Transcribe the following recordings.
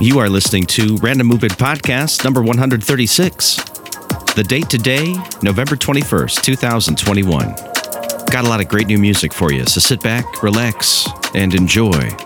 You are listening to Random Movement Podcast number 136. The date today, November 21st, 2021. Got a lot of great new music for you, so sit back, relax, and enjoy.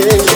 Yeah.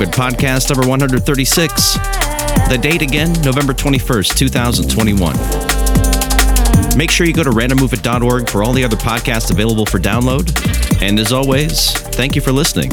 Movement Podcast number 136. The date again, November 21st, 2021. Make sure you go to randommovement.org for all the other podcasts available for download. And as always, thank you for listening.